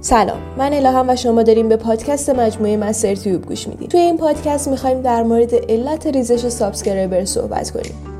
سلام من الهام و شما داریم به پادکست مجموعه Mister Tube گوش می‌دید. توی این پادکست می‌خوایم در مورد علت ریزش subscriber صحبت کنیم.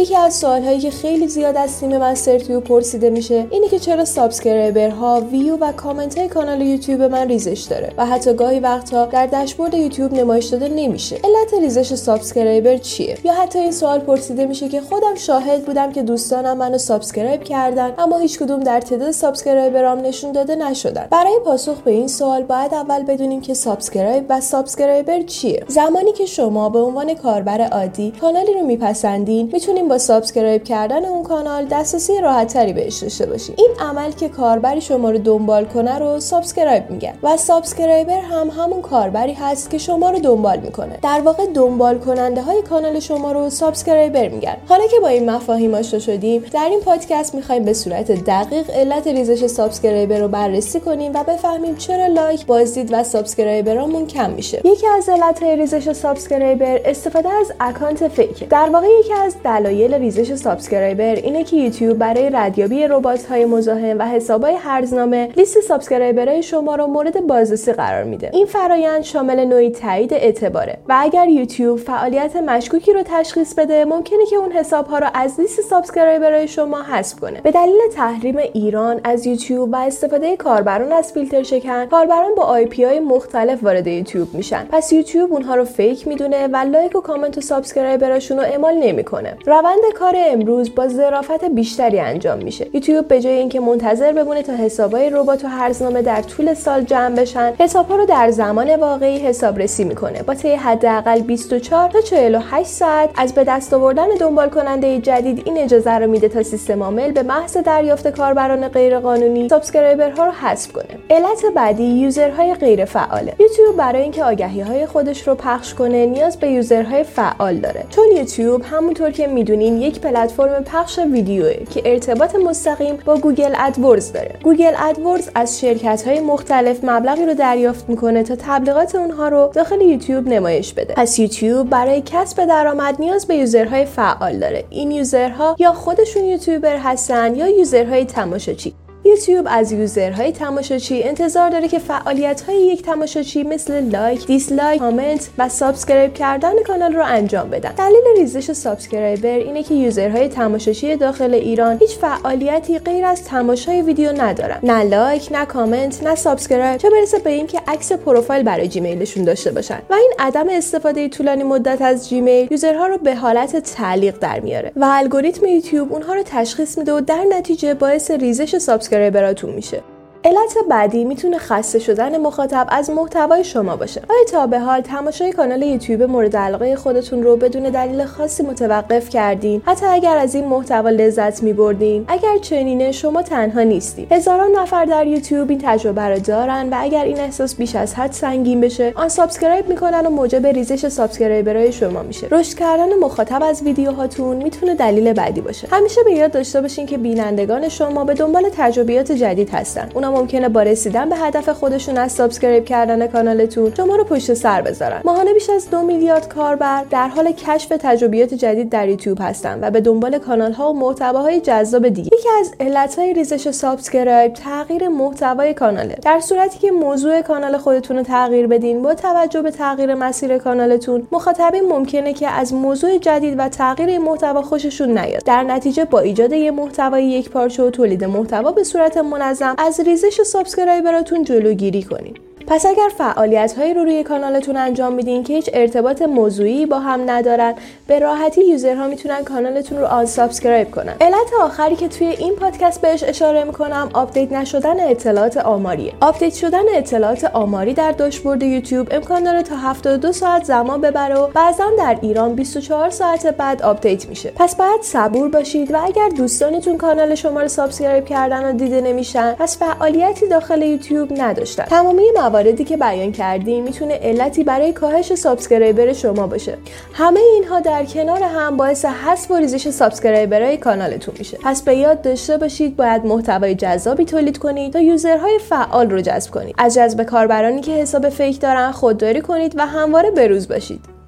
یکی از سوالهایی که خیلی زیاد از تیم Mister Tube پرسیده میشه اینه که چرا subscriber ها view و کامنت های کانال یوتیوب من ریزش داره و حتی گاهی وقتها در داشبورد یوتیوب نمایش داده نمیشه. علت ریزش subscriber چیه؟ یا حتی این سوال پرسیده میشه که خودم شاهد بودم که دوستانم منو subscribe کردن اما هیچ کدوم در تعداد subscriber ام نشون داده نشدن. برای پاسخ به این سوال باید اول بدونیم که subscribe و subscriber چیه. زمانی که شما به عنوان کاربر عادی کانالی رو میپسندین می‌تونین با subscribe کردن اون کانال دسترسی راحتتری بهش داشته باشید این عمل که کاربری شما رو دنبال کنه رو subscribe میگن و subscriber هم همون کاربری هست که شما رو دنبال می‌کنه. در واقع دنبال کننده های کانال شما رو subscriber میگن. حالا که با این مفاهیم آشنا شدیم در این پادکست می‌خوایم به صورت دقیق علت ریزش subscriber رو بررسی کنیم و بفهمیم چرا لایک بازدید و subscriber امون کم میشه. یکی از علت ریزش subscriber استفاده از account fake. در واقع یکی از دلایل دلایل ریزش subscriber. اینه که یوتیوب برای ردیابی ربات های مزاحم و حسابای هرزنامه لیست subscriber های شما رو مورد بازرسی قرار میده. این فرایند شامل نوعی تایید اعتباره و اگر یوتیوب فعالیت مشکوکی رو تشخیص بده ممکنه که اون حساب ها رو از لیست subscriber های شما حذف کنه. به دلیل تحریم ایران از یوتیوب و استفاده کاربران از فیلتر شکن کاربران با IP های مختلف وارد یوتیوب میشن. پس یوتیوب اونها رو fake می‌دونه و لایک و کامنت و subscriber اشون رو اعمال نمی‌کنه. روند کار امروز با ظرافت بیشتری انجام میشه. یوتیوب به جای اینکه منتظر بمونه تا حسابای ربات و هرزنامه در طول سال جمع بشن حسابها رو در زمان واقعی حسابرسی می‌کنه. با طی حداقل 24 تا 48 ساعت از به دست آوردن دنبال کننده جدید این اجازه رو میده تا سیستم عامل به محض دریافت کاربران غیرقانونی subscriber ها رو حذف کنه. علت بعدی user های غیر فعاله یوتیوب برای اینکه آگهی های خودش رو پخش کنه نیاز به user های فعال داره. چون یوتیوب همونطور که می‌دونین یک پلتفرم پخش ویدیوه که ارتباط مستقیم با Google AdWords داره. Google AdWords از شرکت های مختلف مبلغی رو دریافت می‌کنه تا تبلیغات اونها رو داخل یوتیوب نمایش بده. پس یوتیوب برای کسب درآمد نیاز به user های فعال داره. این user ها یا خودشون یوتیوبر هستن یا user های تماشاچی. یوتیوب از user های تماشاچی انتظار داره که فعالیت های یک تماشاچی مثل like، dislike، comment و subscribe کردن کانال رو انجام بدن. دلیل ریزش subscriber اینه که user های تماشاچی داخل ایران هیچ فعالیتی غیر از تماشای ویدیو ندارن. نه like، نه کامنت، نه subscribe، چه برسه به اینکه عکس پروفایل برای جیمیلشون داشته باشن. و این عدم استفاده طولانی مدت از جیمیل user ها رو به حالت تعلیق در میاره و الگوریتم یوتیوب اونها رو تشخیص میده و در نتیجه باعث ریزش subscriber براتون میشه. علت بعدی می‌تونه خسته شدن مخاطب از محتوای شما باشه. آیا تا به حال تماشای کانال یوتیوب مورد علاقه خودتون رو بدون دلیل خاصی متوقف کردین؟ حتی اگر از این محتوا لذت میبردین؟ اگر چنینه شما تنها نیستید. هزاران نفر در یوتیوب این تجربه رو دارن و اگر این احساس بیش از حد سنگین بشه، unsubscribe می‌کنن و موجب ریزش subscriber های شما میشه. رشد کردن مخاطب از ویدیوهاتون می‌تونه دلیل بعدی باشه. همیشه به یاد داشته باشین که بینندگان شما به دنبال تجربیات جدید هستن. ممکنه با رسیدن به هدف خودشون از subscribe کردن کانالتون شما رو پشت سر بذارن. ماهانه بیش از دو میلیارد کاربر در حال کشف تجربیات جدید در یوتیوب هستن و به دنبال کانال ها و محتواهای جذاب دیگه. یکی از علتهای ریزش subscribe تغییر محتوای کاناله. در صورتی که موضوع کانال خودتون رو تغییر بدین با توجه به تغییر مسیر کانالتون مخاطبین ممکنه که از موضوع جدید و تغییر محتوا خوششون نیاد. در نتیجه با ایجاد یک محتوای یک پارچه و تولید محتوا به صورت منظم از ریزش subscriber اتون جلوگیری کنید. پس اگر فعالیت هایی رو روی کانالتون انجام میدین که هیچ ارتباط موضوعی با هم ندارن به راحتی user ها می‌تونن کانالتون رو unsubscribe کنن. علت آخری که توی این پادکست بهش اشاره می‌کنم update نشدن اطلاعات آماریه. update شدن اطلاعات آماری در داشبورد یوتیوب امکان داره تا 72 ساعت زمان ببره و بعضا در ایران 24 ساعت بعد update میشه. پس باید صبور باشید و اگر دوستانتون کانال شما رو subscribe کردن و دیده نمیشن پس فعالیتی داخل یوتیوب نداشتن. تمامی مواردی که بیان کردیم می‌تونه علتی برای کاهش subscriber شما باشه. همه اینها در کنار هم باعث حذف و ریزش subscriber های کانالتون میشه. پس به یاد داشته باشید باید محتوای جذابی تولید کنید تا user های فعال رو جذب کنید. از جذب کاربرانی که حساب fake دارن خودداری کنید و همواره بروز باشید.